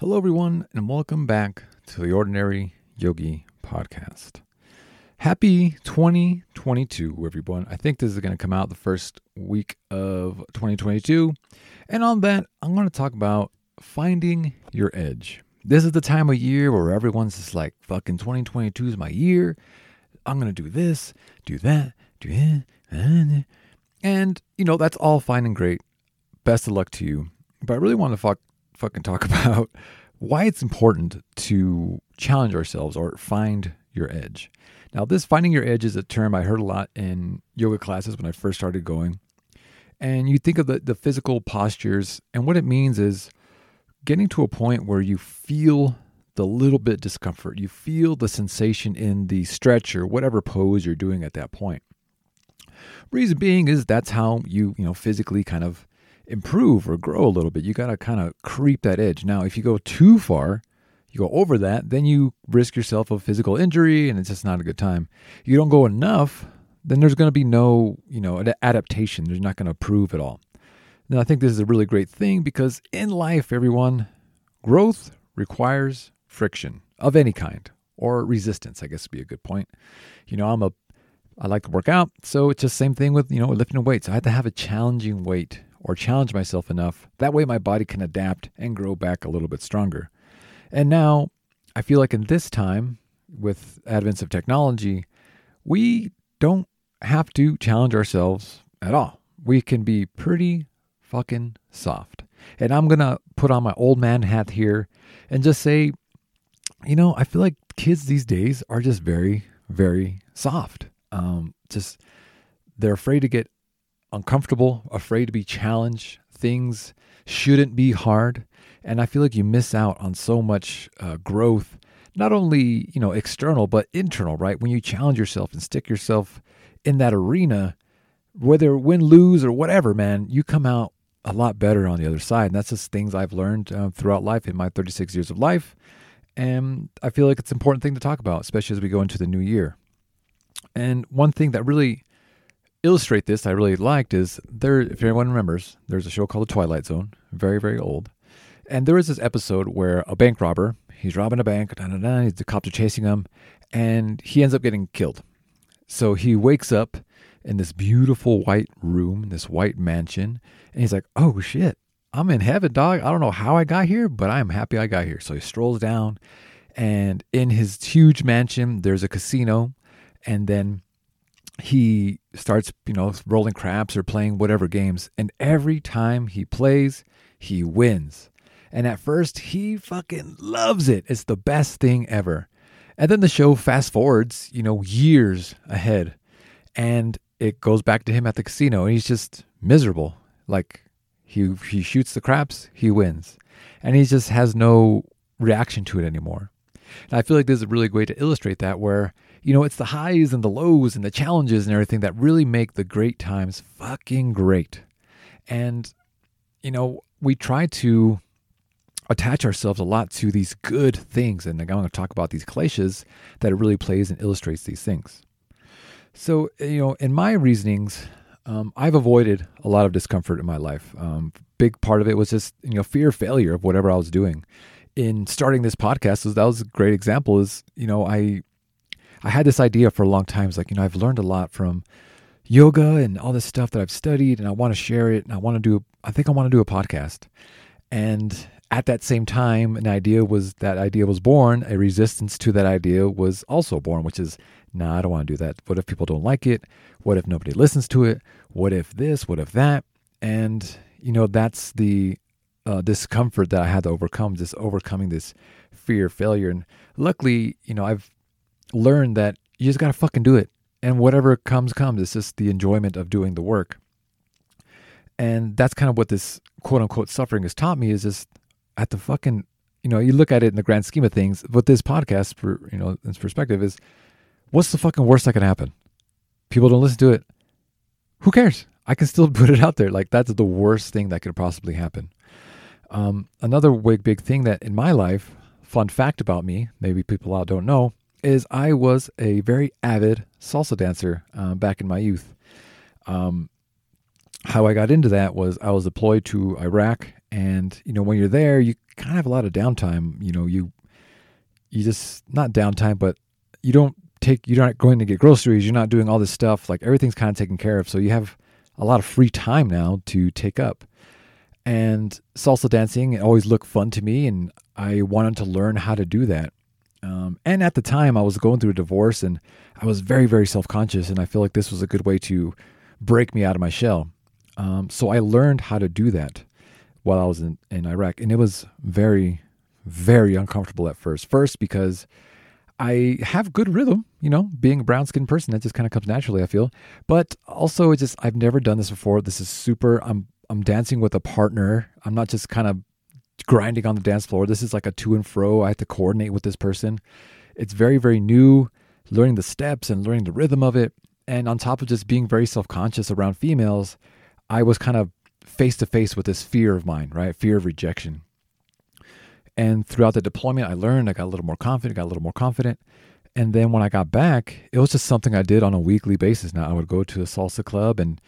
Hello, everyone, and welcome back to the Ordinary Yogi Podcast. Happy 2022, everyone. I think this is going to come out the first week of 2022. And on that, I'm going to talk about finding your edge. This is the time of year where everyone's just like, fucking 2022 is my year. I'm going to do this, do that, do that. And, you know, that's all fine and great. Best of luck to you. But I really want to fuck, fucking talk about why it's important to challenge ourselves or find your edge. Now, this finding your edge is a term I heard a lot in yoga classes when I first started going. And you think of the, the physical postures, and what it means is getting to a point where you feel the little bit discomfort. You feel the sensation in the stretch or whatever pose you're doing at that point. Reason being is that's how you, you know, physically kind of improve or grow a little bit. You got to kind of creep that edge. Now, if you go too far, you go over that, then you risk yourself of physical injury and it's just not a good time. You don't go enough, then there's going to be no, you know, adaptation. There's not going to improve at all. Now, I think this is a really great thing because in life, everyone, growth requires friction of any kind or resistance, I guess would be a good point. You know, I'm a I like to work out, so it's just the same thing with, you know, lifting weights. I have to have a challenging weight or challenge myself enough. That way my body can adapt and grow back a little bit stronger. And now I feel like in this time with advents of technology, we don't have to challenge ourselves at all. We can be pretty fucking soft. And I'm going to put on my old man hat here and just say, you know, I feel like kids these days are just very, very soft. Um, just they're afraid to get uncomfortable, afraid to be challenged. Things shouldn't be hard, and I feel like you miss out on so much uh, growth, not only you know external but internal. Right when you challenge yourself and stick yourself in that arena, whether win, lose, or whatever, man, you come out a lot better on the other side. And that's just things I've learned uh, throughout life in my 36 years of life. And I feel like it's an important thing to talk about, especially as we go into the new year. And one thing that really illustrate this I really liked is there if anyone remembers, there's a show called The Twilight Zone, very, very old. And there is this episode where a bank robber, he's robbing a bank, da, da, da, the cops are chasing him, and he ends up getting killed. So he wakes up in this beautiful white room, this white mansion, and he's like, Oh shit, I'm in heaven, dog. I don't know how I got here, but I'm happy I got here. So he strolls down, and in his huge mansion, there's a casino, and then he starts, you know, rolling craps or playing whatever games. And every time he plays, he wins. And at first, he fucking loves it. It's the best thing ever. And then the show fast forwards, you know, years ahead. And it goes back to him at the casino. And he's just miserable. Like he, he shoots the craps, he wins. And he just has no reaction to it anymore. And I feel like this is a really great to illustrate that where you know, it's the highs and the lows and the challenges and everything that really make the great times fucking great. And, you know, we try to attach ourselves a lot to these good things. And I'm going to talk about these cliches that it really plays and illustrates these things. So, you know, in my reasonings, um, I've avoided a lot of discomfort in my life. Um, big part of it was just, you know, fear of failure of whatever I was doing. In starting this podcast, that was a great example. Is you know, I I had this idea for a long time. It's like, you know, I've learned a lot from yoga and all this stuff that I've studied, and I want to share it. And I want to do, I think I want to do a podcast. And at that same time, an idea was that idea was born. A resistance to that idea was also born, which is, nah, I don't want to do that. What if people don't like it? What if nobody listens to it? What if this? What if that? And, you know, that's the uh, discomfort that I had to overcome, just overcoming this fear of failure. And luckily, you know, I've learn that you just got to fucking do it. And whatever comes, comes. It's just the enjoyment of doing the work. And that's kind of what this quote unquote suffering has taught me is just at the fucking, you know, you look at it in the grand scheme of things, what this podcast, for, you know, its perspective is what's the fucking worst that could happen? People don't listen to it. Who cares? I can still put it out there. Like that's the worst thing that could possibly happen. Um, another big, big thing that in my life, fun fact about me, maybe people out don't know, is I was a very avid salsa dancer uh, back in my youth. Um, how I got into that was I was deployed to Iraq, and you know when you're there, you kind of have a lot of downtime. You know, you you just not downtime, but you don't take you're not going to get groceries. You're not doing all this stuff. Like everything's kind of taken care of, so you have a lot of free time now to take up. And salsa dancing always looked fun to me, and I wanted to learn how to do that. Um, and at the time, I was going through a divorce, and I was very, very self conscious, and I feel like this was a good way to break me out of my shell. Um, so I learned how to do that while I was in, in Iraq, and it was very, very uncomfortable at first. First, because I have good rhythm, you know, being a brown skinned person, that just kind of comes naturally, I feel. But also, it's just, I've never done this before. This is super, I'm I'm dancing with a partner. I'm not just kind of grinding on the dance floor. This is like a to and fro. I have to coordinate with this person. It's very, very new, learning the steps and learning the rhythm of it. And on top of just being very self conscious around females, I was kind of face to face with this fear of mine, right? Fear of rejection. And throughout the deployment, I learned, I got a little more confident, got a little more confident. And then when I got back, it was just something I did on a weekly basis. Now I would go to a salsa club and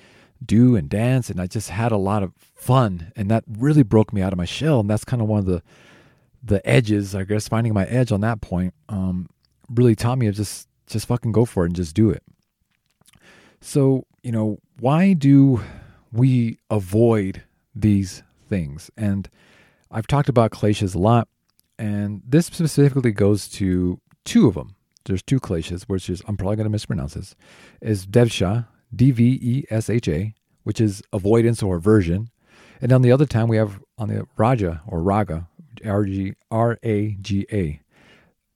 do and dance and I just had a lot of fun and that really broke me out of my shell and that's kind of one of the the edges I guess finding my edge on that point um, really taught me to just just fucking go for it and just do it. So you know why do we avoid these things? And I've talked about kleshas a lot and this specifically goes to two of them there's two kleshas which is I'm probably going to mispronounce this is devsha D V E S H A, which is avoidance or aversion. And on the other time, we have on the Raja or Raga, R A G A,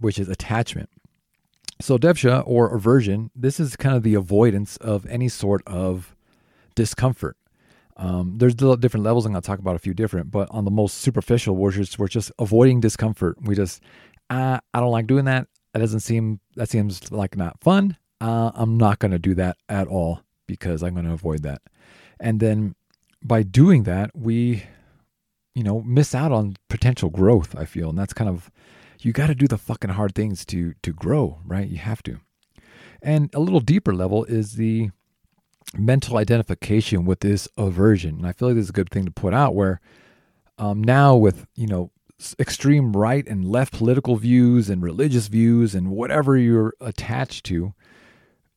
which is attachment. So devsha or aversion, this is kind of the avoidance of any sort of discomfort. Um, there's different levels. I'm going to talk about a few different, but on the most superficial, we're just, we're just avoiding discomfort. We just, uh, I don't like doing that. That doesn't seem, that seems like not fun. Uh, I'm not going to do that at all because I'm going to avoid that. And then by doing that, we, you know, miss out on potential growth, I feel. And that's kind of, you got to do the fucking hard things to, to grow, right? You have to. And a little deeper level is the mental identification with this aversion. And I feel like this is a good thing to put out where um, now with, you know, extreme right and left political views and religious views and whatever you're attached to,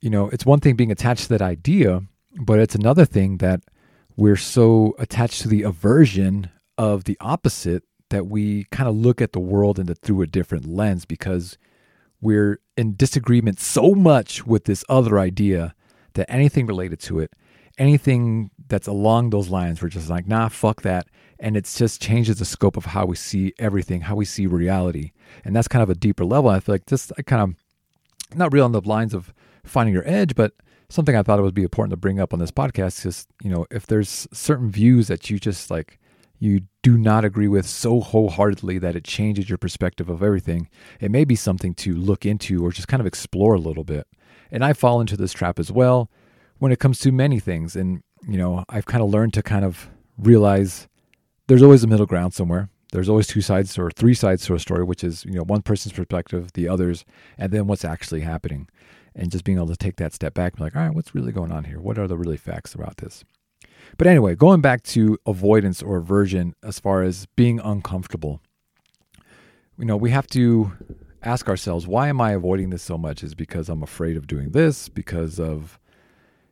you know, it's one thing being attached to that idea, but it's another thing that we're so attached to the aversion of the opposite that we kind of look at the world into through a different lens because we're in disagreement so much with this other idea that anything related to it, anything that's along those lines, we're just like, nah, fuck that. And it just changes the scope of how we see everything, how we see reality. And that's kind of a deeper level. I feel like this I kind of not real on the lines of finding your edge, but something I thought it would be important to bring up on this podcast is, you know, if there's certain views that you just like, you do not agree with so wholeheartedly that it changes your perspective of everything, it may be something to look into or just kind of explore a little bit. And I fall into this trap as well when it comes to many things. And, you know, I've kind of learned to kind of realize there's always a middle ground somewhere. There's always two sides or three sides to a story, which is, you know, one person's perspective, the others, and then what's actually happening and just being able to take that step back and be like, all right, what's really going on here? What are the really facts about this? But anyway, going back to avoidance or aversion as far as being uncomfortable, you know, we have to ask ourselves, why am I avoiding this so much? Is because I'm afraid of doing this, because of,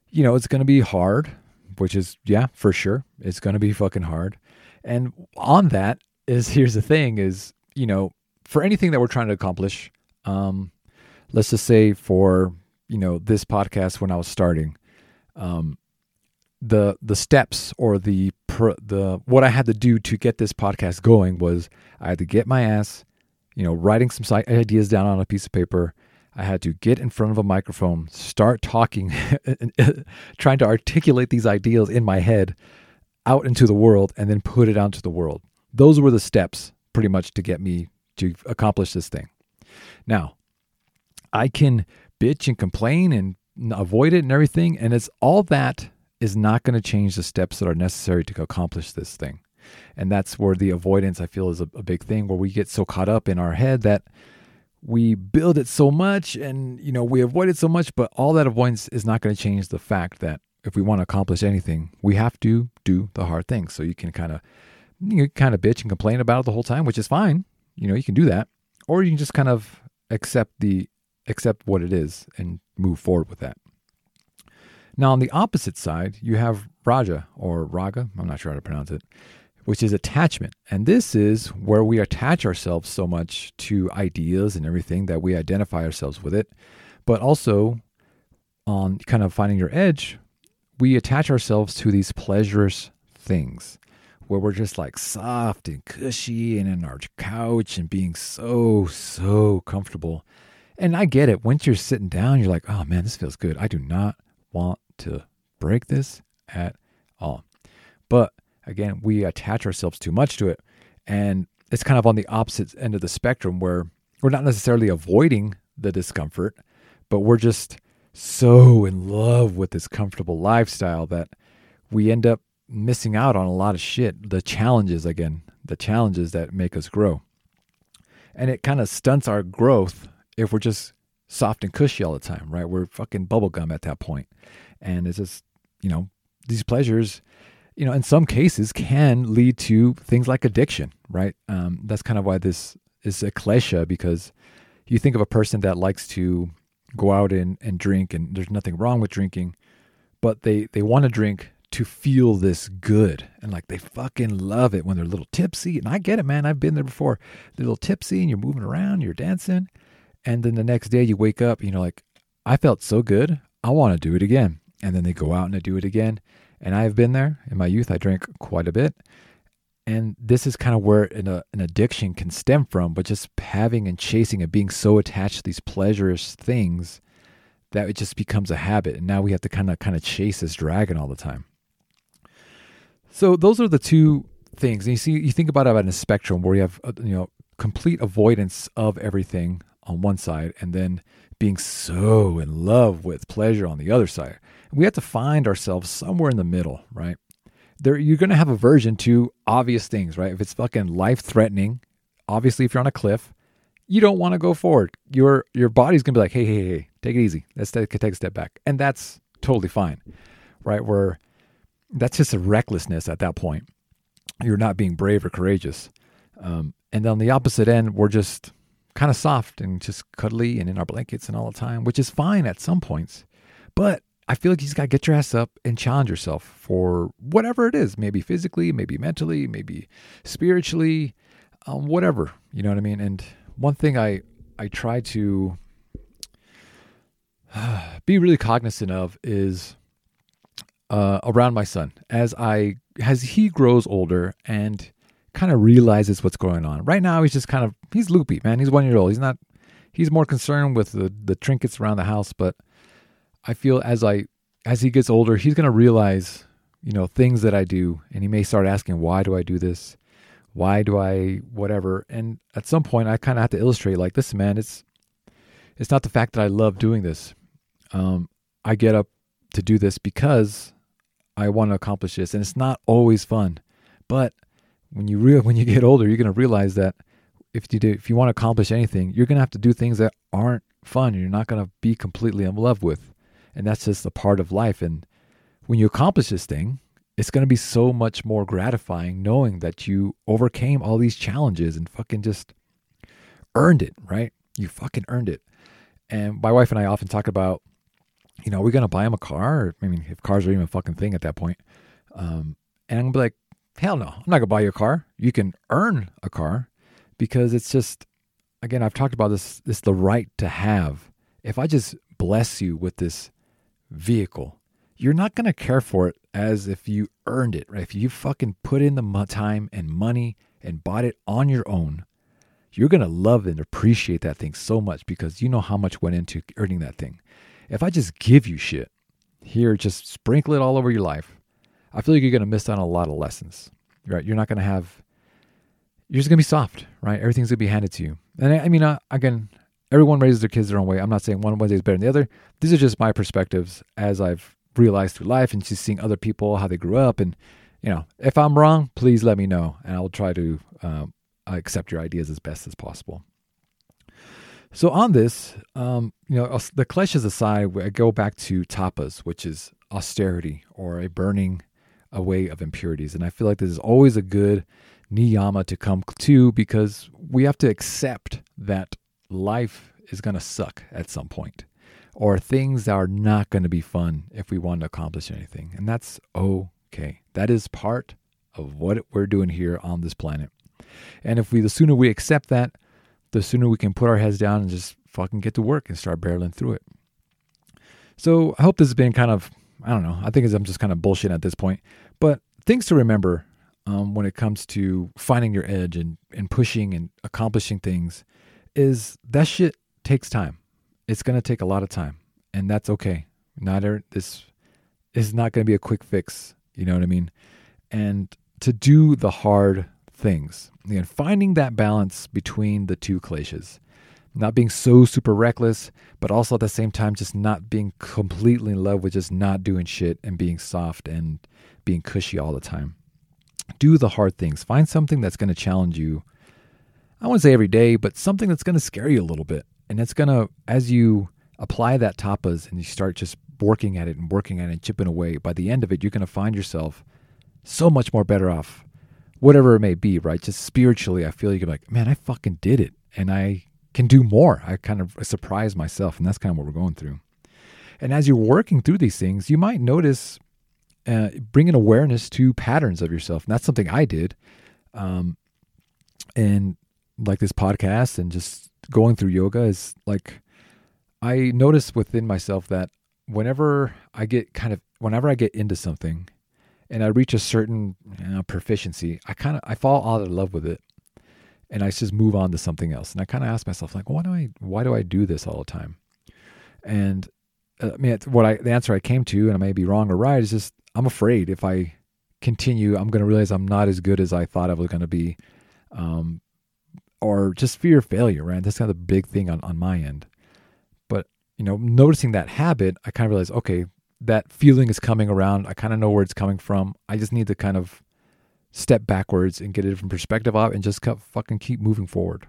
you know, it's going to be hard, which is, yeah, for sure. It's going to be fucking hard. And on that is, here's the thing is, you know, for anything that we're trying to accomplish, um, let's just say for you know this podcast when I was starting, um, the the steps or the the what I had to do to get this podcast going was I had to get my ass, you know, writing some ideas down on a piece of paper. I had to get in front of a microphone, start talking, trying to articulate these ideas in my head. out into the world and then put it out into the world. Those were the steps pretty much to get me to accomplish this thing. Now, I can bitch and complain and avoid it and everything. And it's all that is not going to change the steps that are necessary to accomplish this thing. And that's where the avoidance, I feel, is a, a big thing where we get so caught up in our head that we build it so much and, you know, we avoid it so much, but all that avoidance is not going to change the fact that if we want to accomplish anything, we have to do the hard things. So you can kind of, you kind of bitch and complain about it the whole time, which is fine. You know, you can do that. Or you can just kind of accept the accept what it is and move forward with that. Now, on the opposite side, you have Raja or Raga, I'm not sure how to pronounce it, which is attachment. And this is where we attach ourselves so much to ideas and everything that we identify ourselves with it. But also, on kind of finding your edge, we attach ourselves to these pleasurous things where we're just like soft and cushy and in our couch and being so, so comfortable. And I get it. Once you're sitting down, you're like, oh man, this feels good. I do not want to break this at all. But again, we attach ourselves too much to it. And it's kind of on the opposite end of the spectrum where we're not necessarily avoiding the discomfort, but we're just so in love with this comfortable lifestyle that we end up missing out on a lot of shit. The challenges, again, the challenges that make us grow. And it kind of stunts our growth if we're just soft and cushy all the time, right? We're fucking bubblegum at that point. And it's just, you know, these pleasures, you know, in some cases can lead to things like addiction, right? Um, that's kind of why this is a cliche because you think of a person that likes to go out and, and drink and there's nothing wrong with drinking, but they, they want to drink to feel this good and like they fucking love it when they're a little tipsy. And I get it, man. I've been there before. They're a little tipsy and you're moving around, you're dancing and then the next day you wake up, you know, like, I felt so good. I want to do it again. And then they go out and they do it again. And I've been there in my youth. I drank quite a bit. And this is kind of where an, uh, an addiction can stem from, but just having and chasing and being so attached to these pleasurous things that it just becomes a habit. And now we have to kind of kind of chase this dragon all the time. So those are the two things. And you see, you think about it on a spectrum where you have, uh, you know, complete avoidance of everything on one side and then being so in love with pleasure on the other side. We have to find ourselves somewhere in the middle, right? There, you're going to have aversion to obvious things, right? If it's fucking life threatening, obviously, if you're on a cliff, you don't want to go forward. Your your body's going to be like, hey, hey, hey, take it easy. Let's take, take a step back, and that's totally fine, right? Where that's just a recklessness at that point. You're not being brave or courageous. Um, and on the opposite end, we're just kind of soft and just cuddly and in our blankets and all the time, which is fine at some points. But I feel like you just got to get your ass up and challenge yourself for whatever it is, maybe physically, maybe mentally, maybe spiritually, um, whatever. You know what I mean? And one thing I I try to be really cognizant of is uh, around my son as I as he grows older and kind of realizes what's going on. Right now, he's just kind of he's loopy, man. He's one year old. He's not. He's more concerned with the the trinkets around the house. But I feel as I as he gets older, he's gonna realize, you know, things that I do, and he may start asking, why do I do this? Why do I whatever? And at some point, I kind of have to illustrate like this, man. It's it's not the fact that I love doing this. Um, I get up to do this because I want to accomplish this, and it's not always fun, but when you real when you get older, you're going to realize that if you do, if you want to accomplish anything, you're going to have to do things that aren't fun. You're not going to be completely in love with, and that's just a part of life. And when you accomplish this thing, it's going to be so much more gratifying knowing that you overcame all these challenges and fucking just earned it, right? You fucking earned it. And my wife and I often talk about, you know, we're going to buy him a car. I mean, if cars are even a fucking thing at that point. Um, and I'm gonna be like, Hell no. I'm not going to buy you a car. You can earn a car because it's just, again, I've talked about this, this the right to have. If I just bless you with this vehicle, you're not going to care for it as if you earned it, right? If you fucking put in the time and money and bought it on your own, you're going to love and appreciate that thing so much because you know how much went into earning that thing. If I just give you shit, here, just sprinkle it all over your life, I feel like you're going to miss out on a lot of lessons. Right? You're not going to have. You're just going to be soft, right? Everything's going to be handed to you. And I, I mean, uh, again, everyone raises their kids their own way. I'm not saying one way is better than the other. These are just my perspectives as I've realized through life and just seeing other people how they grew up. And you know, if I'm wrong, please let me know, and I'll try to um, accept your ideas as best as possible. So on this, um, you know, the kleshas aside, I go back to tapas, which is austerity or a burning away of impurities, and I feel like this is always a good niyama to come to because we have to accept that life is going to suck at some point, or things are not going to be fun if we want to accomplish anything, and that's okay. That is part of what we're doing here on this planet. And if we, the sooner we accept that, the sooner we can put our heads down and just fucking get to work and start barreling through it. So I hope this has been kind of, I don't know, I think I'm just kind of bullshit at this point, but things to remember um, when it comes to finding your edge and, and pushing and accomplishing things is that shit takes time. It's going to take a lot of time, and that's okay. Neither this is not going to be a quick fix. You know what I mean? And to do the hard things. Again, finding that balance between the two kleshas. Not being so super reckless, but also at the same time just not being completely in love with just not doing shit and being soft and being cushy all the time. Do the hard things. Find something that's going to challenge you. I wouldn't say every day, but something that's going to scare you a little bit. And it's going to, as you apply that tapas and you start just working at it and working at it and chipping away, by the end of it, you're going to find yourself so much more better off whatever it may be, right? Just spiritually, I feel you're like, man, I fucking did it. And I can do more. I kind of surprise myself. And that's kind of what we're going through. And as you're working through these things, you might notice uh, bringing awareness to patterns of yourself. And that's something I did. Um, and like this podcast and just going through yoga is like, I notice within myself that whenever I get kind of, whenever I get into something, and I reach a certain you know, proficiency, I kind of I fall out of love with it, and I just move on to something else. And I kind of ask myself like, why do I why do I do this all the time? And uh, I mean, what I the answer I came to, and I may be wrong or right, is just I'm afraid if I continue, I'm going to realize I'm not as good as I thought I was going to be, um, or just fear of failure. Right, that's kind of the big thing on on my end. But you know, noticing that habit, I kind of realize, okay, that feeling is coming around. I kind of know where it's coming from. I just need to kind of step backwards and get a different perspective off and just fucking keep moving forward.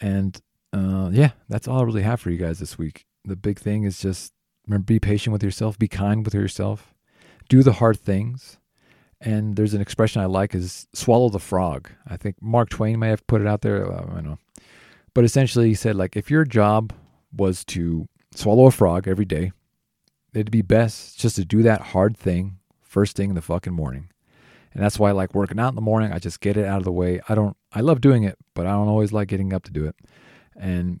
And uh, yeah, that's all I really have for you guys this week. The big thing is just remember be patient with yourself, be kind with yourself, do the hard things. And there's an expression I like is swallow the frog. I think Mark Twain may have put it out there. I don't know. But essentially, he said, like, if your job was to swallow a frog every day, it'd be best just to do that hard thing first thing in the fucking morning. And that's why I like working out in the morning. I just get it out of the way. I don't, I love doing it, but I don't always like getting up to do it. And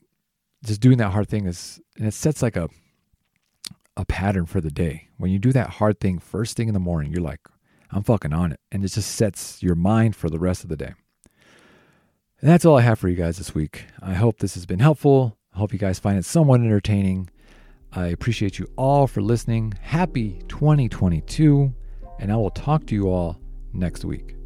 just doing that hard thing is, and it sets like a, a pattern for the day. When you do that hard thing first thing in the morning, you're like, I'm fucking on it. And it just sets your mind for the rest of the day. And that's all I have for you guys this week. I hope this has been helpful. I hope you guys find it somewhat entertaining. I appreciate you all for listening. Happy 2022, and I will talk to you all next week.